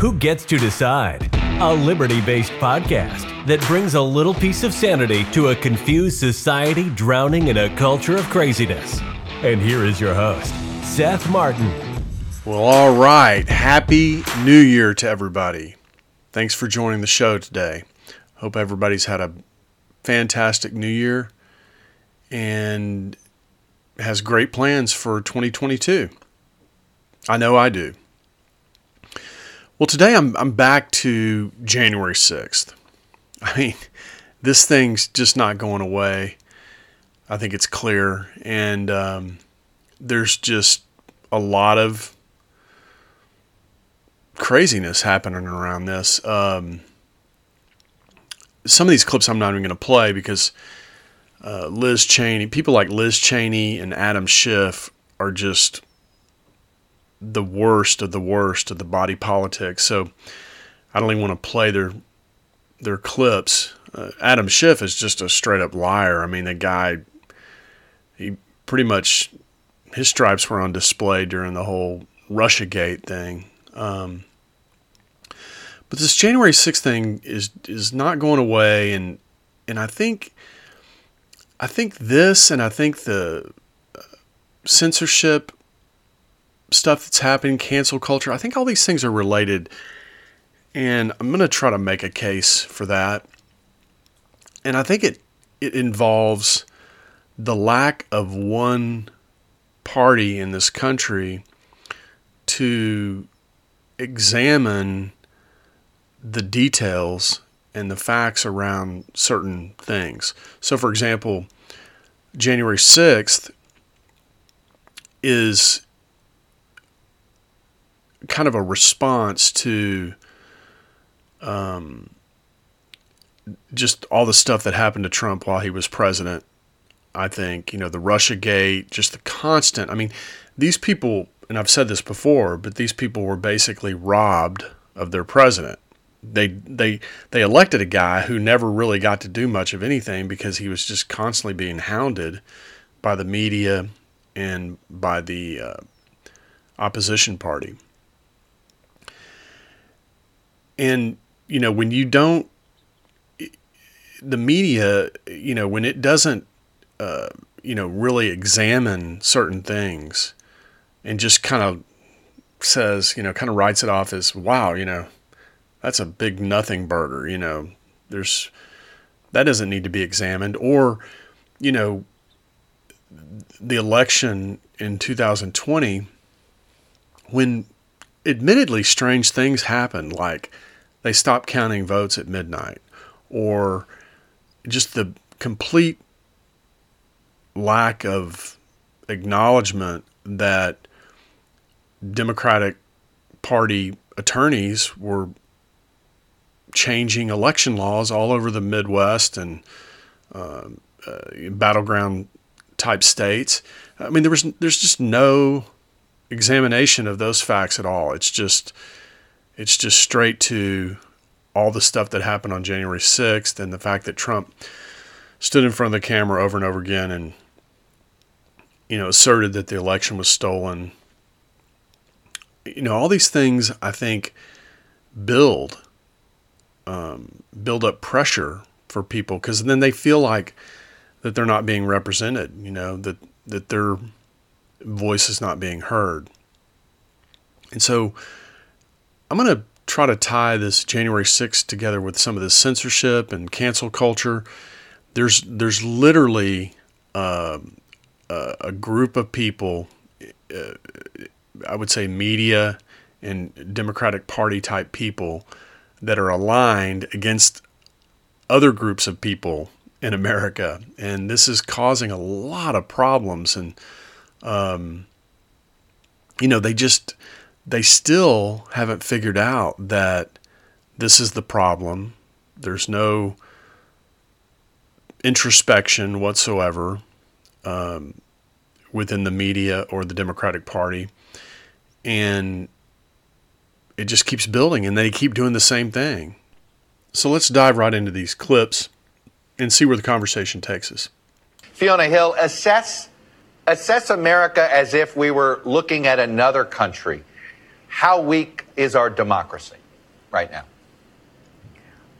Who Gets to Decide? A liberty based podcast that brings a little piece of sanity to a confused society drowning in a culture of craziness. And here is your host, Seth Martin. Well, all right. Happy New Year to everybody. Thanks for joining the show today. Hope everybody's had a fantastic new year and has great plans for 2022. I know I do. Well, today I'm, I'm back to January 6th. I mean, this thing's just not going away. I think it's clear. And um, there's just a lot of craziness happening around this. Um, some of these clips I'm not even going to play because uh, Liz Cheney, people like Liz Cheney and Adam Schiff are just the worst of the worst of the body politics. So I don't even want to play their their clips. Uh, Adam Schiff is just a straight up liar. I mean, the guy, he pretty much his stripes were on display during the whole RussiaGate thing. Um, but this January 6th thing is is not going away, and and I think I think this, and I think the uh, censorship stuff that's happening, cancel culture. I think all these things are related, and I'm going to try to make a case for that. And I think it it involves the lack of one party in this country to examine the details and the facts around certain things. So, for example, January 6th is kind of a response to um, just all the stuff that happened to Trump while he was president. I think, you know, the Russia gate, just the constant. I mean, these people, and I've said this before, but these people were basically robbed of their president. They they they elected a guy who never really got to do much of anything because he was just constantly being hounded by the media and by the uh, opposition party. And, you know, when you don't, the media, you know, when it doesn't, uh, you know, really examine certain things and just kind of says, you know, kind of writes it off as, wow, you know, that's a big nothing burger, you know, there's, that doesn't need to be examined. Or, you know, the election in 2020, when admittedly strange things happened, like they stop counting votes at midnight, or just the complete lack of acknowledgement that Democratic Party attorneys were changing election laws all over the Midwest and uh, uh, battleground type states. I mean, there was there's just no examination of those facts at all. It's just it's just straight to all the stuff that happened on January 6th and the fact that Trump stood in front of the camera over and over again and you know asserted that the election was stolen. You know, all these things I think build um, build up pressure for people because then they feel like that they're not being represented. You know that that their voice is not being heard, and so I'm going to try to tie this January 6th together with some of the censorship and cancel culture. There's there's literally uh, a group of people, uh, I would say media and Democratic Party type people that are aligned against other groups of people in America, and this is causing a lot of problems. And um, you know, they just they still haven't figured out that this is the problem. There's no introspection whatsoever um, within the media or the Democratic Party. And it just keeps building, and they keep doing the same thing. So let's dive right into these clips and see where the conversation takes us. Fiona Hill, assess assess America as if we were looking at another country. How weak is our democracy? right now?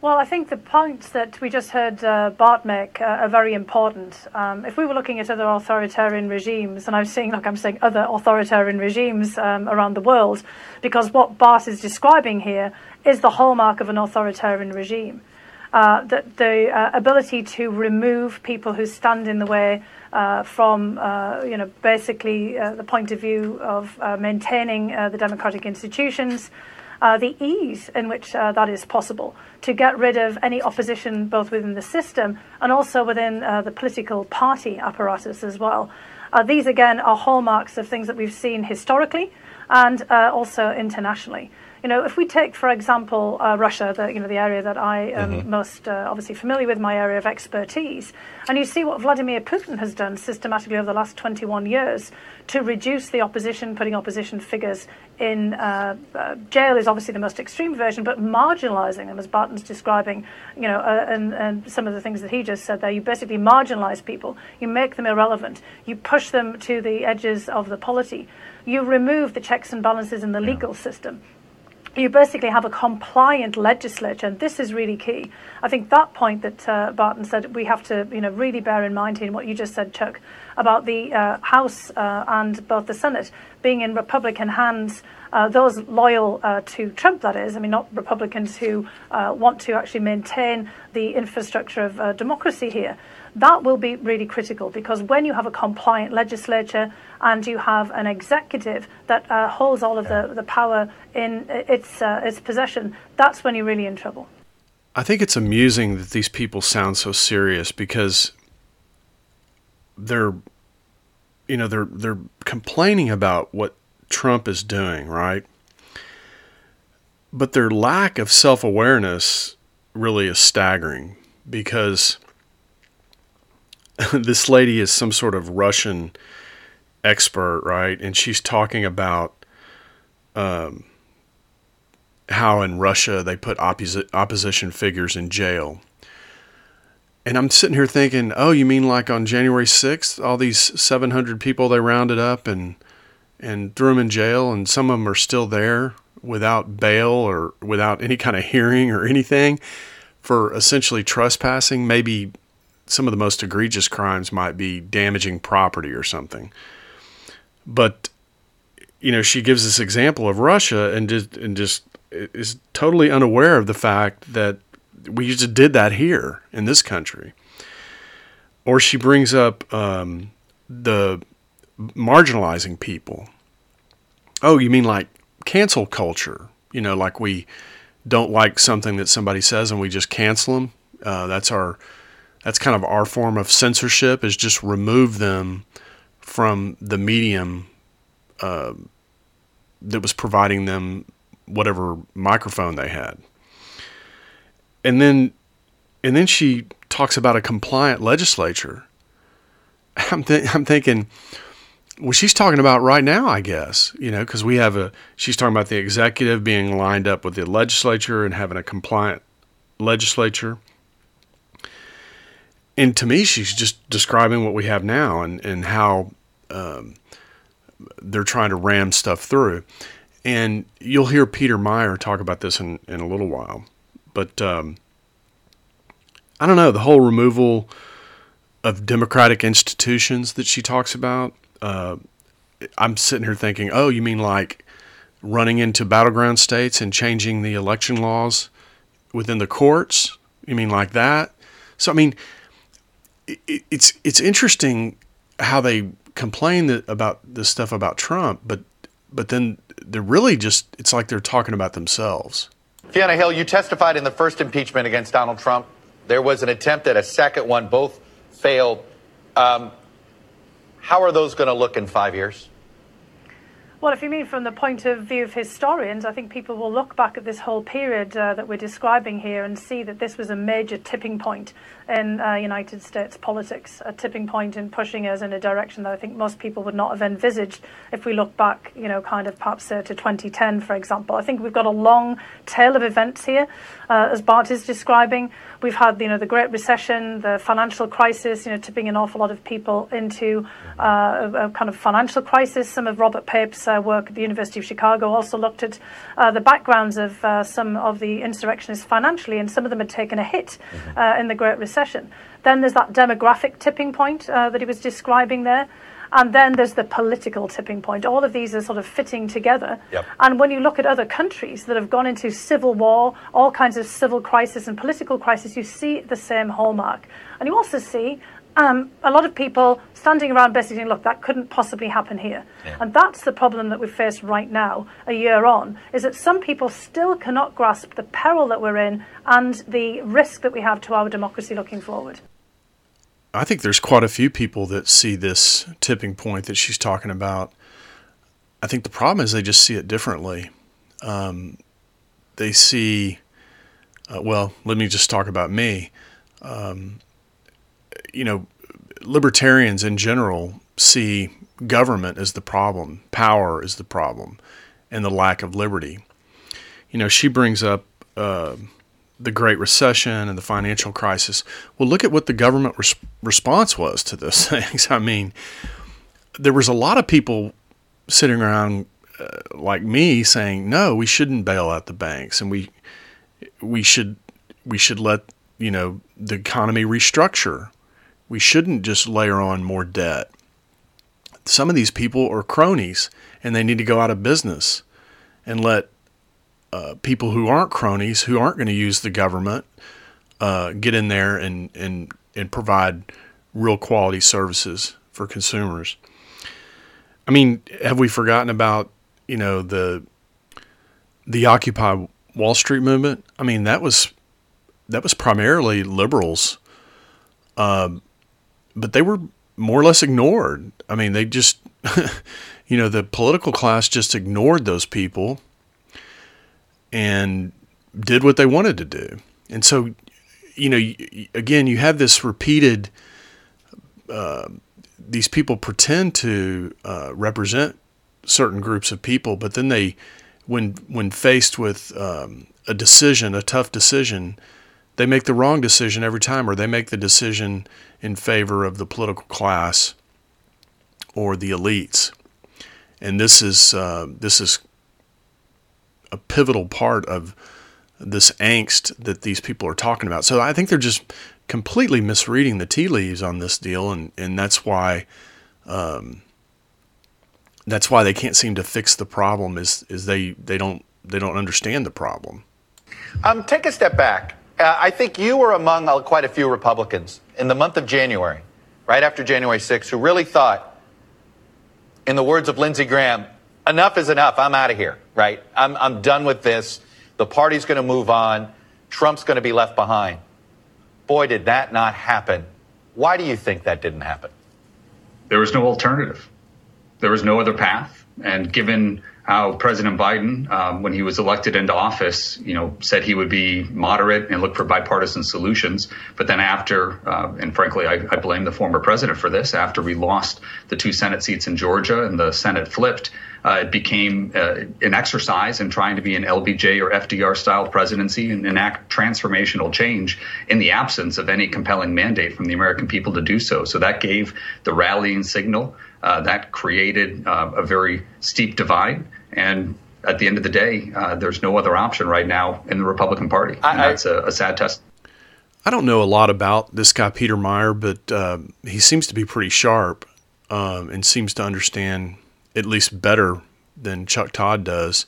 Well, I think the points that we just heard uh, Bart make uh, are very important. Um, if we were looking at other authoritarian regimes, and I'm saying, like I'm saying, other authoritarian regimes um, around the world, because what Bart is describing here is the hallmark of an authoritarian regime. Uh, the, the uh, ability to remove people who stand in the way uh, from, uh, you know, basically the point of view of maintaining the democratic institutions, uh, the ease in which uh, that is possible to get rid of any opposition both within the system and also within uh, the political party apparatus as well. Uh, these, again, are hallmarks of things that we've seen historically and uh, also internationally. You know, if we take, for example, uh, Russia, the you know the area that I am mm-hmm. most uh, obviously familiar with, my area of expertise, and you see what Vladimir Putin has done systematically over the last 21 years to reduce the opposition, putting opposition figures in uh, uh jail is obviously the most extreme version, but marginalising them, as Barton's describing, you know, uh, and, and some of the things that he just said there, you basically marginalise people, you make them irrelevant, you push them to the edges of the polity, you remove the checks and balances in the yeah. legal system you basically have a compliant legislature, and this is really key. I think that point that uh, Barton said we have to, you know, really bear in mind in what you just said, Chuck, about the uh, House uh, and both the Senate being in Republican hands. Uh, those loyal uh, to Trump, that is, I mean, not Republicans who uh, want to actually maintain the infrastructure of democracy here. That will be really critical because when you have a compliant legislature and you have an executive that uh, holds all of the, the power in its, uh, its possession, that's when you're really in trouble. I think it's amusing that these people sound so serious because they're you know they're they're complaining about what Trump is doing, right? But their lack of self-awareness really is staggering because this lady is some sort of Russian expert, right? And she's talking about um, how in Russia they put opposi- opposition figures in jail. And I'm sitting here thinking, oh, you mean like on January 6th, all these 700 people they rounded up and and threw them in jail, and some of them are still there without bail or without any kind of hearing or anything for essentially trespassing, maybe some of the most egregious crimes might be damaging property or something. But you know, she gives this example of Russia and just and just is totally unaware of the fact that we just did that here in this country. Or she brings up um, the marginalizing people. Oh, you mean like cancel culture? You know, like we don't like something that somebody says and we just cancel them. Uh, that's our that's kind of our form of censorship is just remove them from the medium uh, that was providing them whatever microphone they had. And then and then she talks about a compliant legislature. I'm, th- I'm thinking well she's talking about right now i guess you know because we have a she's talking about the executive being lined up with the legislature and having a compliant legislature and to me, she's just describing what we have now and and how um, they're trying to ram stuff through. And you'll hear Peter Meijer talk about this in, in a little while. But um, I don't know, the whole removal of democratic institutions that she talks about, uh, I'm sitting here thinking, oh, you mean like running into battleground states and changing the election laws within the courts? You mean like that? So, I mean, it, it's it's interesting how they complain that, about this stuff about Trump, but but then they're really just it's like they're talking about themselves. Fiona Hill, you testified in the first impeachment against Donald Trump. There was an attempt at a second one. Both failed. Um, how are those going to look in five years? Well, if you mean from the point of view of historians, I think people will look back at this whole period uh, that we're describing here and see that this was a major tipping point in uh, United States politics, a tipping point in pushing us in a direction that I think most people would not have envisaged if we look back, you know, kind of perhaps uh, to 2010, for example. I think we've got a long tail of events here, uh, as Bart is describing. We've had, you know, the Great Recession, the financial crisis, you know, tipping an awful lot of people into uh, a, a, kind of financial crisis. Some of Robert Pape's uh, work at the University of Chicago also looked at uh, the backgrounds of uh, some of the insurrectionists financially, and some of them had taken a hit mm-hmm. uh, in the Great Recession. Then there's that demographic tipping point uh, that he was describing there. And then there's the political tipping point. All of these are sort of fitting together. Yep. And when you look at other countries that have gone into civil war, all kinds of civil crisis and political crisis, you see the same hallmark. And you also see um, a lot of people standing around basically saying, look, that couldn't possibly happen here. Yeah. And that's the problem that we face right now, a year on, is that some people still cannot grasp the peril that we're in and the risk that we have to our democracy looking forward. I think there's quite a few people that see this tipping point that she's talking about. I think the problem is they just see it differently. Um, they see, uh, well, let me just talk about me. Um, you know, libertarians in general see government as the problem, power is the problem, and the lack of liberty. You know, she brings up uh, the Great Recession and the financial crisis. Well, look at what the government res- response was to those things. I mean, there was a lot of people sitting around uh, like me saying, "No, we shouldn't bail out the banks, and we we should we should let you know the economy restructure." We shouldn't just layer on more debt. Some of these people are cronies and they need to go out of business and let uh, people who aren't cronies, who aren't going to use the government, uh, get in there and, and, and provide real quality services for consumers. I mean, have we forgotten about, you know, the the Occupy Wall Street movement? I mean, that was that was primarily liberals um, but they were more or less ignored. I mean, they just, you know, the political class just ignored those people and did what they wanted to do. And so, you know, again, you have this repeated, uh, these people pretend to uh, represent certain groups of people, but then they, when when faced with um, a decision, a tough decision, they make the wrong decision every time, or they make the decision in favor of the political class or the elites. And this is uh, this is a pivotal part of this angst that these people are talking about. So I think they're just completely misreading the tea leaves on this deal, and and that's why. Um, that's why they can't seem to fix the problem is is they, they don't they don't understand the problem. Um, take a step back. Uh, I think you were among uh, quite a few Republicans in the month of January, right after January 6th, who really thought, in the words of Lindsey Graham, enough is enough. I'm out of here, right? I'm, I'm done with this. The party's going to move on. Trump's going to be left behind. Boy, did that not happen. Why do you think that didn't happen? There was no alternative. There was no other path. And given how President Biden, um, when he was elected into office, you know, said he would be moderate and look for bipartisan solutions. But then after, uh, and frankly, I, I, blame the former president for this. After we lost the two Senate seats in Georgia and the Senate flipped, uh, it became uh, an exercise in trying to be an LBJ or FDR style presidency and enact transformational change in the absence of any compelling mandate from the American people to do so. So that gave the rallying signal. Uh, that created uh, a very steep divide. And at the end of the day, uh, there's no other option right now in the Republican Party. And I, that's a, a, sad test. I don't know a lot about this guy, Peter Meijer, but uh, he seems to be pretty sharp um, and seems to understand at least better than Chuck Todd does.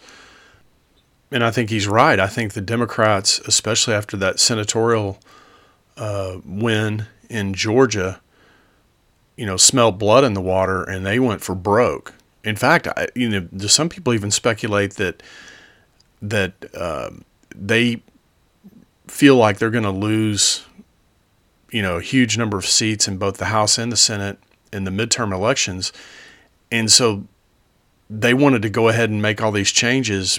And I think he's right. I think the Democrats, especially after that senatorial uh, win in Georgia, you know, smelled blood in the water and they went for broke in fact, I, you know, some people even speculate that that uh, they feel like they're going to lose, you know, a huge number of seats in both the House and the Senate in the midterm elections, and so they wanted to go ahead and make all these changes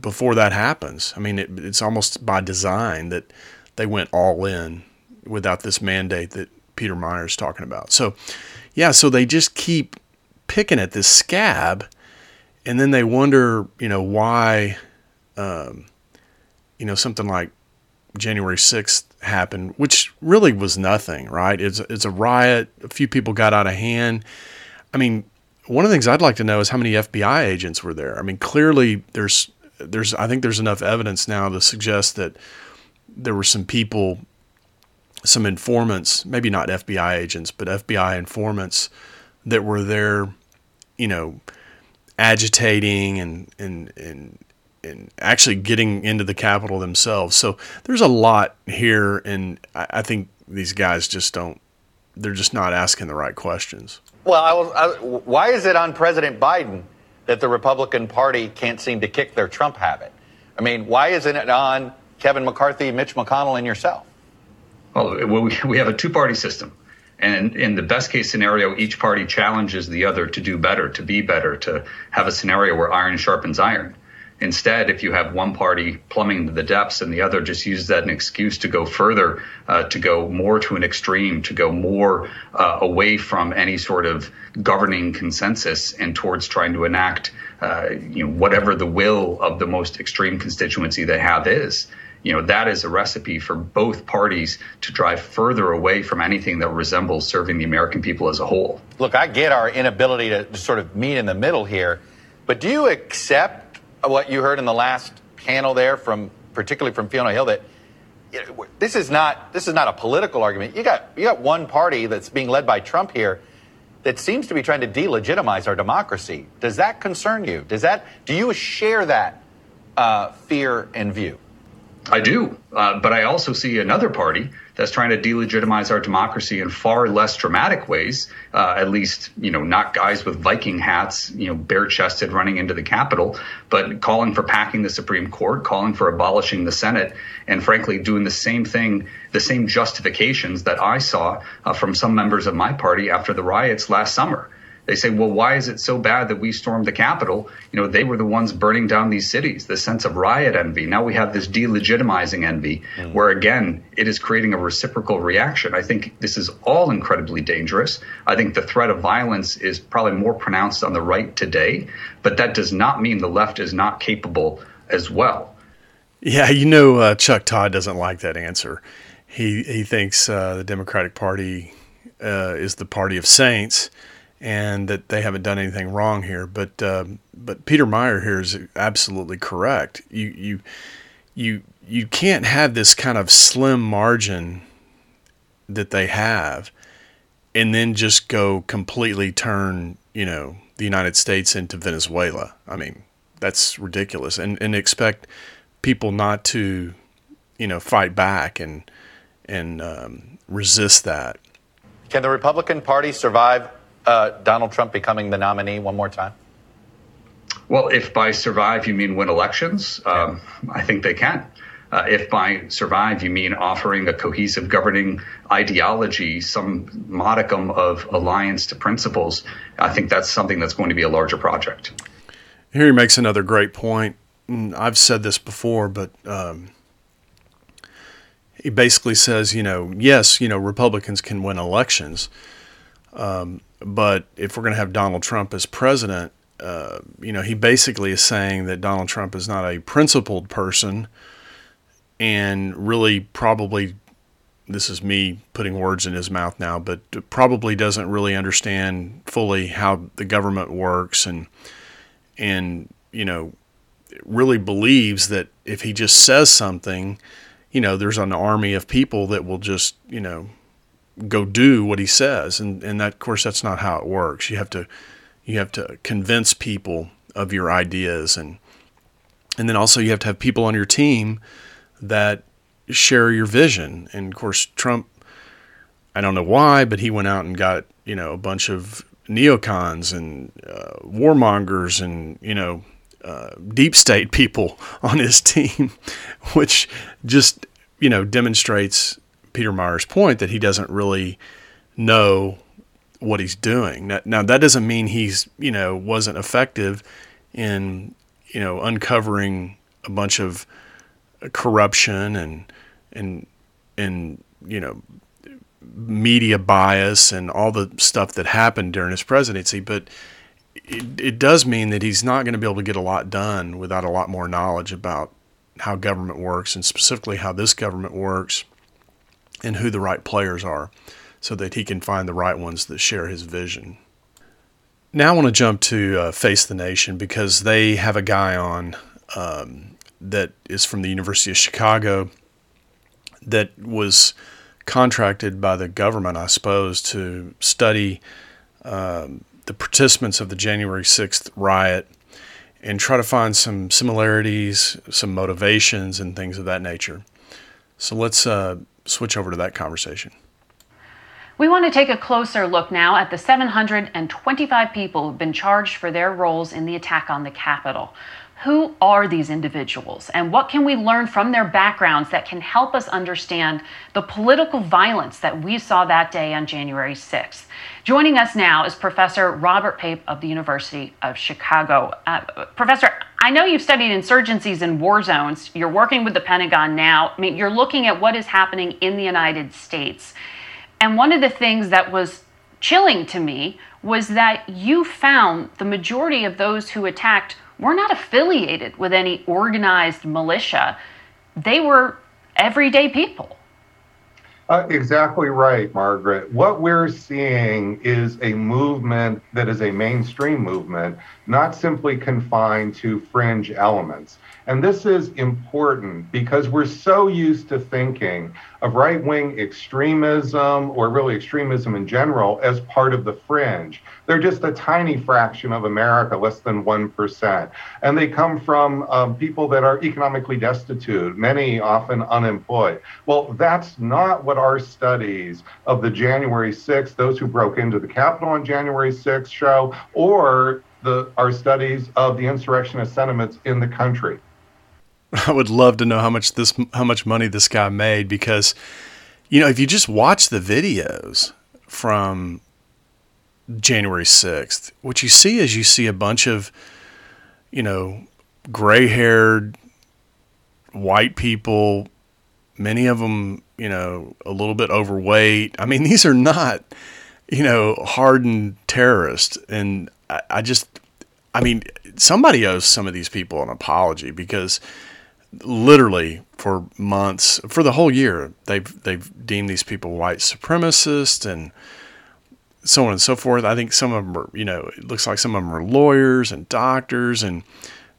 before that happens. I mean, it, it's almost by design that they went all in without this mandate that Peter Meijer is talking about. So, yeah, so they just keep picking at this scab, and then they wonder, you know, why, um, you know, something like January 6th happened, which really was nothing, right? It's, it's a riot. A few people got out of hand. I mean, one of the things I'd like to know is how many FBI agents were there. I mean, clearly there's there's I think there's enough evidence now to suggest that there were some people, some informants, maybe not FBI agents, but FBI informants that were there, you know, agitating and and and and actually getting into the Capitol themselves. So there's a lot here, and I, I think these guys just don't. They're just not asking the right questions. Well, I was, I, why is it on President Biden that the Republican Party can't seem to kick their Trump habit? I mean, why isn't it on Kevin McCarthy, Mitch McConnell, and yourself? Well, we, we have a two party system. And in the best case scenario, each party challenges the other to do better, to be better, to have a scenario where iron sharpens iron. Instead, if you have one party plumbing to the depths and the other just uses that as an excuse to go further, uh, to go more to an extreme, to go more uh, away from any sort of governing consensus and towards trying to enact, uh, you know, whatever the will of the most extreme constituency they have is, you know, that is a recipe for both parties to drive further away from anything that resembles serving the American people as a whole. Look, I get our inability to sort of meet in the middle here, but do you accept what you heard in the last panel there from particularly from Fiona Hill that this is not this is not a political argument. You got you got one party that's being led by Trump here that seems to be trying to delegitimize our democracy. Does that concern you? Does that do you share that uh, fear and view? I do, uh, but I also see another party that's trying to delegitimize our democracy in far less dramatic ways. Uh, at least, you know, not guys with Viking hats, you know, bare chested running into the Capitol, but calling for packing the Supreme Court, calling for abolishing the Senate, and frankly, doing the same thing, the same justifications that I saw uh, from some members of my party after the riots last summer they say, well, why is it so bad that we stormed the Capitol? You know, they were the ones burning down these cities, the sense of riot envy. Now we have this delegitimizing envy, mm. where again, it is creating a reciprocal reaction. I think this is all incredibly dangerous. I think the threat of violence is probably more pronounced on the right today, but that does not mean the left is not capable as well. Yeah, you know, uh, Chuck Todd doesn't like that answer. He, he thinks uh, the Democratic Party uh, is the party of saints and that they haven't done anything wrong here. But uh, but Peter Meijer here is absolutely correct. You you you you can't have this kind of slim margin that they have, and then just go completely turn you know the United States into Venezuela. I mean that's ridiculous, and and expect people not to you know fight back and and um, resist that. Can the Republican Party survive uh, Donald Trump becoming the nominee one more time? Well, if by survive you mean win elections, um, I think they can. Uh, if by survive you mean offering a cohesive governing ideology, some modicum of alliance to principles, I think that's something that's going to be a larger project. Here he makes another great point. I've said this before, but um, he basically says, you know, yes, you know, Republicans can win elections, um, but if we're going to have Donald Trump as president, uh, you know, he basically is saying that Donald Trump is not a principled person and really probably, this is me putting words in his mouth now, but probably doesn't really understand fully how the government works and, and, you know, really believes that if he just says something, you know, there's an army of people that will just, you know, go do what he says. And and that of course that's not how it works. You have to you have to convince people of your ideas. And and then also you have to have people on your team that share your vision. And of course Trump I don't know why but he went out and got you know a bunch of neocons and uh, warmongers and you know uh, deep state people on his team which just you know demonstrates Peter Meijer's point that he doesn't really know what he's doing. Now, now, that doesn't mean he's you know wasn't effective in you know uncovering a bunch of uh, corruption and and and you know media bias and all the stuff that happened during his presidency, but it, it does mean that he's not going to be able to get a lot done without a lot more knowledge about how government works and specifically how this government works and who the right players are so that he can find the right ones that share his vision. Now I want to jump to uh, Face the Nation because they have a guy on um, that is from the University of Chicago that was contracted by the government, I suppose, to study um, the participants of the January 6th riot and try to find some similarities, some motivations, and things of that nature. So let's uh, switch over to that conversation. We want to take a closer look now at the 725 people who've been charged for their roles in the attack on the Capitol. Who are these individuals and what can we learn from their backgrounds that can help us understand the political violence that we saw that day on January 6th? Joining us now is Professor Robert Pape of the University of Chicago. Uh, Professor, I know you've studied insurgencies in war zones. You're working with the Pentagon now. I mean, you're looking at what is happening in the United States. And one of the things that was chilling to me was that you found the majority of those who attacked were not affiliated with any organized militia. They were everyday people. Uh, exactly right, Margaret. What we're seeing is a movement that is a mainstream movement, not simply confined to fringe elements. And this is important because we're so used to thinking of right wing extremism or really extremism in general as part of the fringe. They're just a tiny fraction of America, less than 1%. And they come from um, people that are economically destitute, many often unemployed. Well, that's not what our studies of the January 6th, those who broke into the Capitol on January 6th, show, or the, our studies of the insurrectionist sentiments in the country. I would love to know how much this how much money this guy made because you know if you just watch the videos from January 6th what you see is you see a bunch of you know gray-haired white people many of them you know a little bit overweight. I mean these are not you know hardened terrorists. And I, I just I mean somebody owes some of these people an apology because literally for months, for the whole year, they've they've deemed these people white supremacists and so on and so forth. I think some of them are, you know, it looks like some of them are lawyers and doctors, and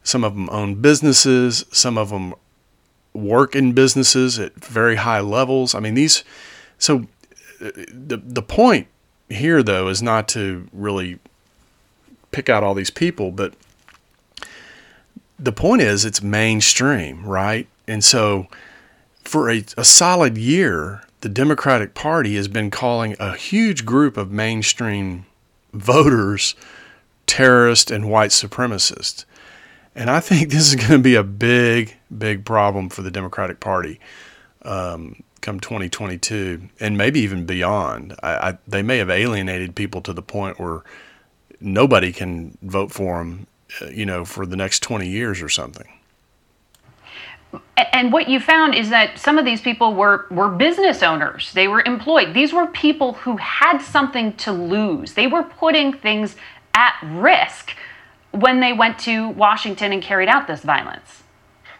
some of them own businesses. Some of them work in businesses at very high levels. I mean, these. So uh, the the point here, though, is not to really pick out all these people, but the point is it's mainstream, right? And so for a, a solid year, the Democratic Party has been calling a huge group of mainstream voters terrorist and white supremacists. And I think this is going to be a big, big problem for the Democratic Party um, come 2022 and maybe even beyond. I, I, they may have alienated people to the point where nobody can vote for them Uh, you know, for the next 20 years or something. And what you found is that some of these people were, were business owners. They were employed. These were people who had something to lose. They were putting things at risk when they went to Washington and carried out this violence.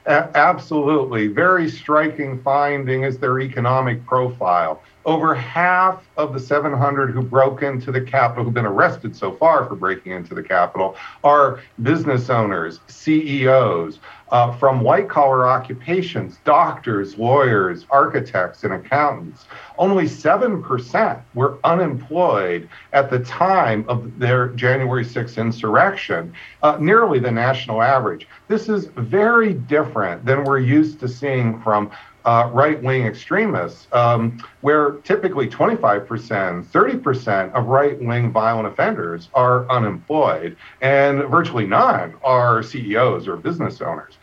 absolutely. Very striking finding is their economic profile. Over half of the 700 who broke into the Capitol, who've been arrested so far for breaking into the Capitol, are business owners, CEOs, uh, from white collar occupations, doctors, lawyers, architects, and accountants. Only 7% were unemployed at the time of their January 6th insurrection, uh, nearly the national average. This is very different than we're used to seeing from uh, right wing extremists, um, where typically 25%, 30% of right wing violent offenders are unemployed, and virtually none are CEOs or business owners.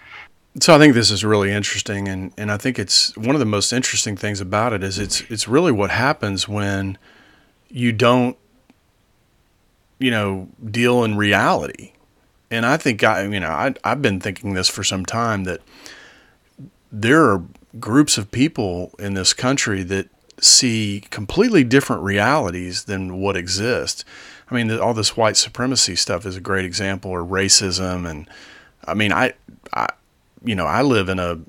So I think this is really interesting, and, and I think it's one of the most interesting things about it is it's it's really what happens when you don't, you know, deal in reality. And I think I, you know, I, I've been thinking this for some time that there are groups of people in this country that see completely different realities than what exists. I mean, all this white supremacy stuff is a great example, or racism, and I mean, I, I you know, I live in a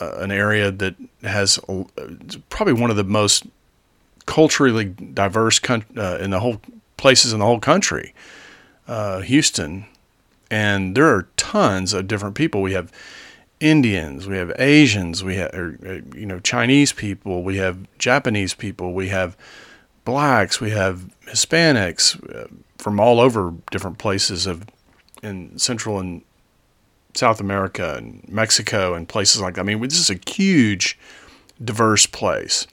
uh, an area that has a, probably one of the most culturally diverse con- uh, in the whole places in the whole country, uh, Houston, and there are tons of different people. We have Indians, we have Asians, we have or, uh, you know Chinese people, we have Japanese people, we have blacks, we have Hispanics uh, from all over different places of in Central and South America and Mexico and places like that. I mean, this is a huge, diverse place.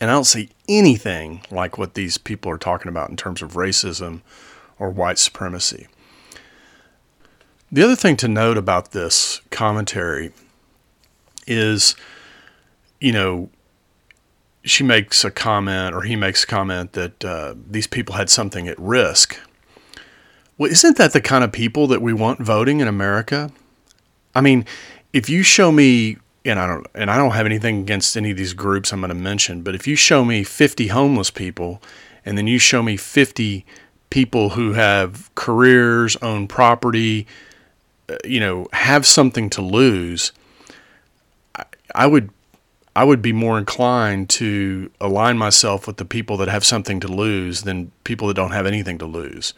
And I don't see anything like what these people are talking about in terms of racism or white supremacy. The other thing to note about this commentary is, you know, she makes a comment or he makes a comment that uh, these people had something at risk. Well, isn't that the kind of people that we want voting in America? I mean, if you show me, and I don't, and I don't have anything against any of these groups I'm going to mention, but if you show me 50 homeless people, and then you show me 50 people who have careers, own property, you know, have something to lose, I, I would I would be more inclined to align myself with the people that have something to lose than people that don't have anything to lose.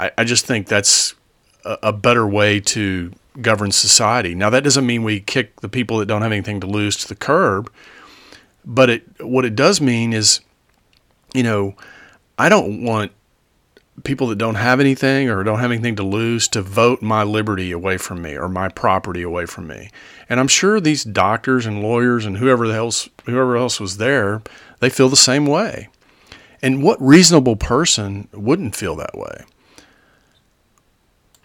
I, I just think that's a, a, better way to govern society. Now, that doesn't mean we kick the people that don't have anything to lose to the curb, but it what it does mean is, you know, I don't want people that don't have anything or don't have anything to lose to vote my liberty away from me or my property away from me. And I'm sure these doctors and lawyers and whoever else whoever else was there, they feel the same way. And what reasonable person wouldn't feel that way?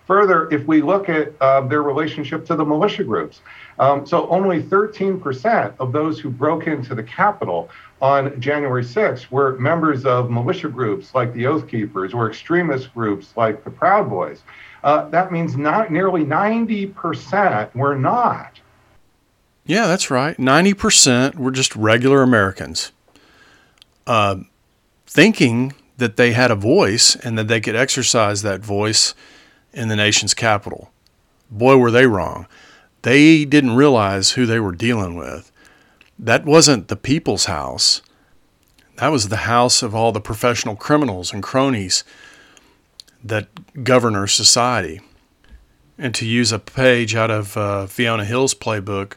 Further, if we look at uh, their relationship to the militia groups, um, so only 13% of those who broke into the Capitol on January 6th were members of militia groups like the Oath Keepers or extremist groups like the Proud Boys. Uh, that means not nearly 90% were not. Yeah, that's right. 90% were just regular Americans uh, thinking that they had a voice and that they could exercise that voice in the nation's capital. Boy, were they wrong. They didn't realize who they were dealing with. That wasn't the people's house. That was the house of all the professional criminals and cronies that govern our society. And to use a page out of uh, Fiona Hill's playbook,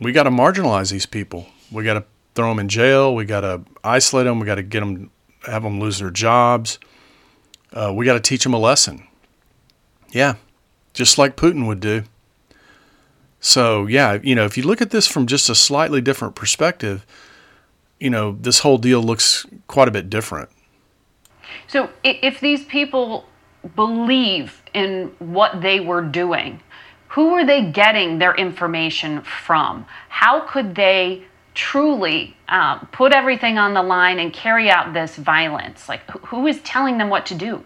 we got to marginalize these people. We got to throw them in jail. We got to isolate them. We got to get them, have them lose their jobs. Uh, we got to teach them a lesson. Yeah, just like Putin would do. So, yeah, you know, if you look at this from just a slightly different perspective, you know, this whole deal looks quite a bit different. So, if these people believe in what they were doing, who were they getting their information from? How could they truly uh, put everything on the line and carry out this violence? Like, who is telling them what to do?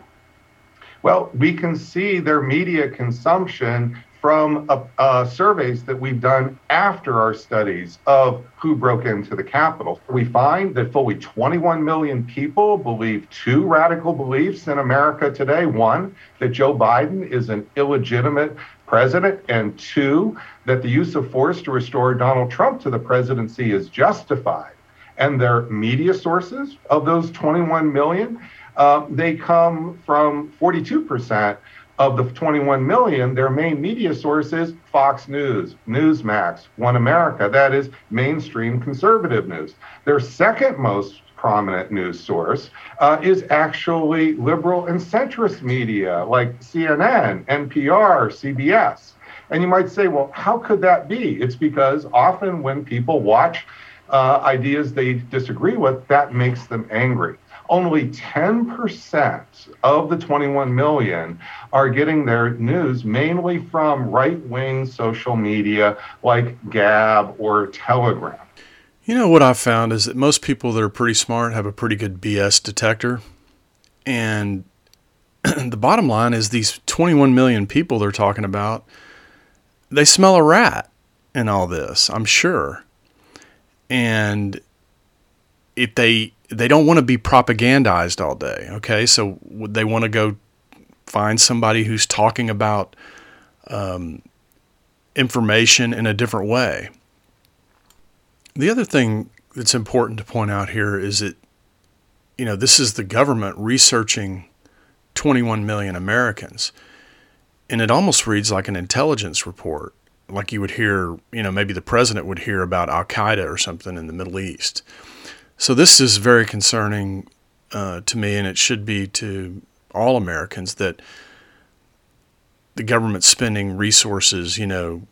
Well, we can see their media consumption from uh, uh, surveys that we've done after our studies of who broke into the Capitol. We find that fully 21 million people believe two radical beliefs in America today. One, that Joe Biden is an illegitimate president, and two, that the use of force to restore Donald Trump to the presidency is justified. And their media sources of those 21 million uh, they come from 42% of the 21 million. Their main media source is Fox News, Newsmax, One America. That is mainstream conservative news. Their second most prominent news source uh, is actually liberal and centrist media like CNN, NPR, CBS. And you might say, well, how could that be? It's because often when people watch uh, ideas they disagree with, that makes them angry only 10% of the 21 million are getting their news mainly from right wing social media like Gab or Telegram. You know what I've found is that most people that are pretty smart have a pretty good BS detector. And the bottom line is these 21 million people they're talking about, they smell a rat in all this, I'm sure. And if they they don't want to be propagandized all day. Okay, so they want to go find somebody who's talking about um, information in a different way. The other thing that's important to point out here is that you know this is the government researching 21 million Americans, and it almost reads like an intelligence report, like you would hear, you know, maybe the president would hear about Al Qaeda or something in the Middle East. So this is very concerning uh, to me, and it should be to all Americans that the government's spending resources, you know,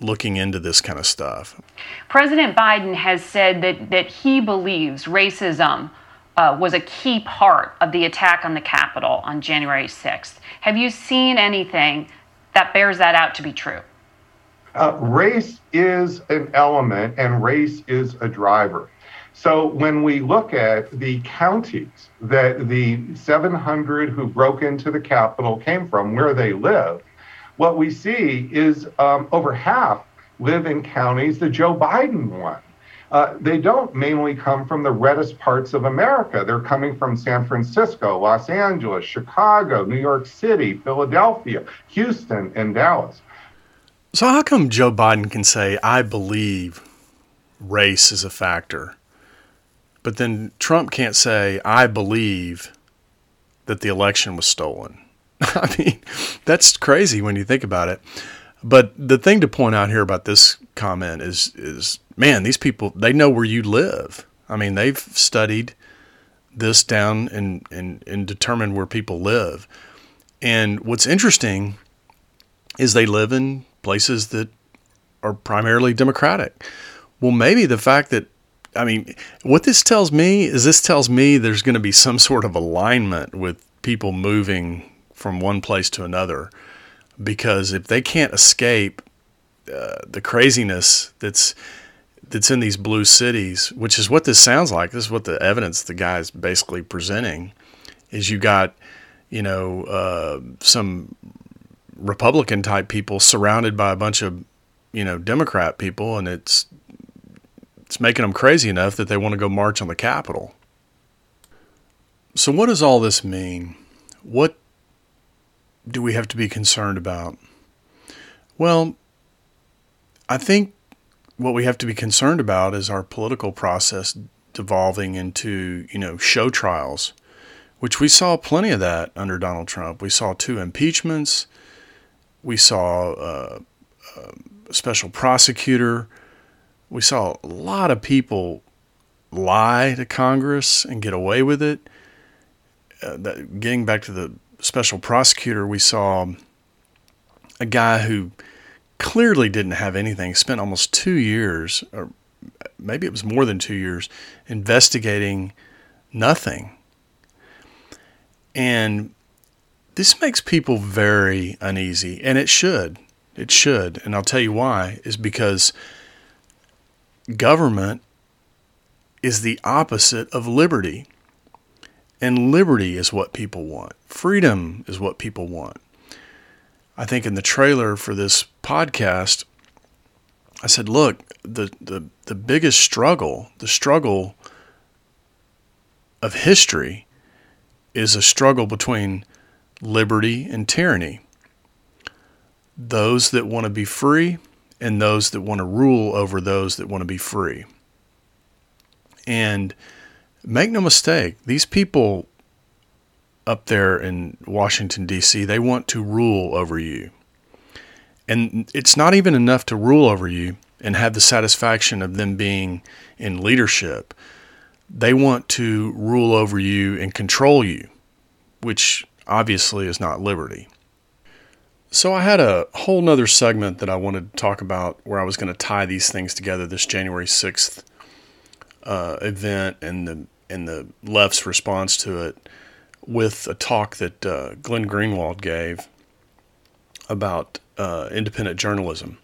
looking into this kind of stuff. President Biden has said that, that he believes racism uh, was a key part of the attack on the Capitol on January 6th. Have you seen anything that bears that out to be true? Uh, race is an element and race is a driver. So when we look at the counties that the 700 who broke into the Capitol came from, where they live, what we see is um, over half live in counties that Joe Biden won. Uh, they don't mainly come from the reddest parts of America. They're coming from San Francisco, Los Angeles, Chicago, New York City, Philadelphia, Houston, and Dallas. So, how come Joe Biden can say, I believe race is a factor? But then Trump can't say, I believe that the election was stolen. I mean, that's crazy when you think about it. But the thing to point out here about this comment is is man, these people they know where you live. I mean, they've studied this down and and, and determined where people live. And what's interesting is they live in places that are primarily democratic. Well, maybe the fact that I mean, what this tells me is this tells me there's going to be some sort of alignment with people moving from one place to another because if they can't escape uh, the craziness that's that's in these blue cities, which is what this sounds like. This is what the evidence the guy is basically presenting. Is you got, you know, uh, some Republican type people surrounded by a bunch of, you know, Democrat people, and it's it's making them crazy enough that they want to go march on the Capitol. So, what does all this mean? What do we have to be concerned about? Well, I think what we have to be concerned about is our political process devolving into, you know, show trials, which we saw plenty of that under Donald Trump. We saw two impeachments. We saw uh, a special prosecutor we saw a lot of people lie to Congress and get away with it. Uh, that, getting back to the special prosecutor, we saw a guy who clearly didn't have anything, spent almost two years, or maybe it was more than two years, investigating nothing. And this makes people very uneasy, and it should. It should. And I'll tell you why, is because government is the opposite of liberty. And liberty is what people want. Freedom is what people want. I think in the trailer for this podcast, I said, look, the, the, the biggest struggle, the struggle of history, is a struggle between liberty and tyranny. Those that want to be free and those that want to rule over those that want to be free. And make no mistake, these people up there in Washington, D.C., they want to rule over you. And it's not even enough to rule over you and have the satisfaction of them being in leadership. They want to rule over you and control you, which obviously is not liberty. So I had a whole nother segment that I wanted to talk about where I was going to tie these things together. This January sixth uh, event and the and the left's response to it with a talk that uh, Glenn Greenwald gave about uh, independent journalism.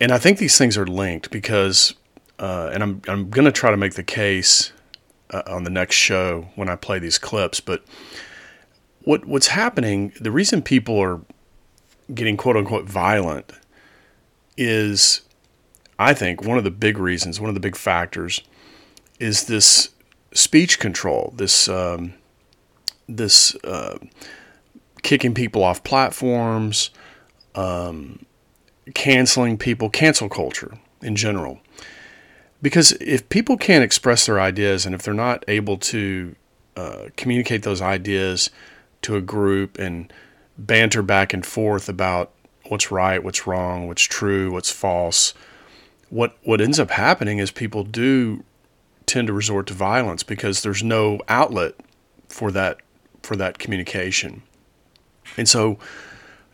And I think these things are linked because, uh, and I'm I'm going to try to make the case uh, on the next show when I play these clips, but what what's happening? The reason people are getting quote unquote violent is, I think, one of the big reasons, one of the big factors is this speech control, this um, this uh, kicking people off platforms, um, canceling people, cancel culture in general. Because if people can't express their ideas and if they're not able to uh, communicate those ideas to a group and banter back and forth about what's right, what's wrong, what's true, what's false, what what ends up happening is people do tend to resort to violence because there's no outlet for that for that communication. And so,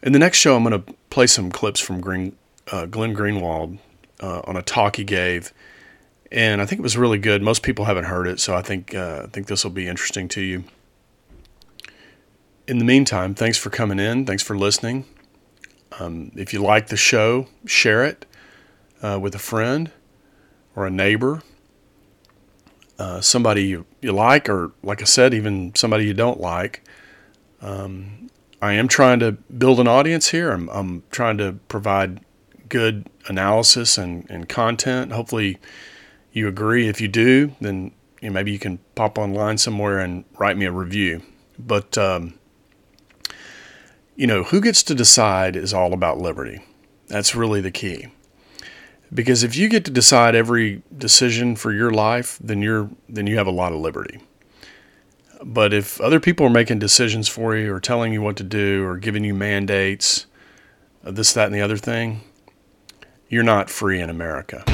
in the next show, I'm going to play some clips from Green, uh, Glenn Greenwald uh, on a talk he gave, and I think it was really good. Most people haven't heard it, so I think uh, I think this will be interesting to you. In the meantime, thanks for coming in. Thanks for listening. Um, if you like the show, share it uh, with a friend or a neighbor, uh, somebody you, you like, or like I said, even somebody you don't like. Um, I am trying to build an audience here. I'm, I'm trying to provide good analysis and, and content. Hopefully, you agree. If you do, then you know, maybe you can pop online somewhere and write me a review. But, um, you know, who gets to decide is all about liberty. That's really the key. Because if you get to decide every decision for your life, then you're then you have a lot of liberty. But if other people are making decisions for you or telling you what to do or giving you mandates, uh, this, that, and the other thing, you're not free in America.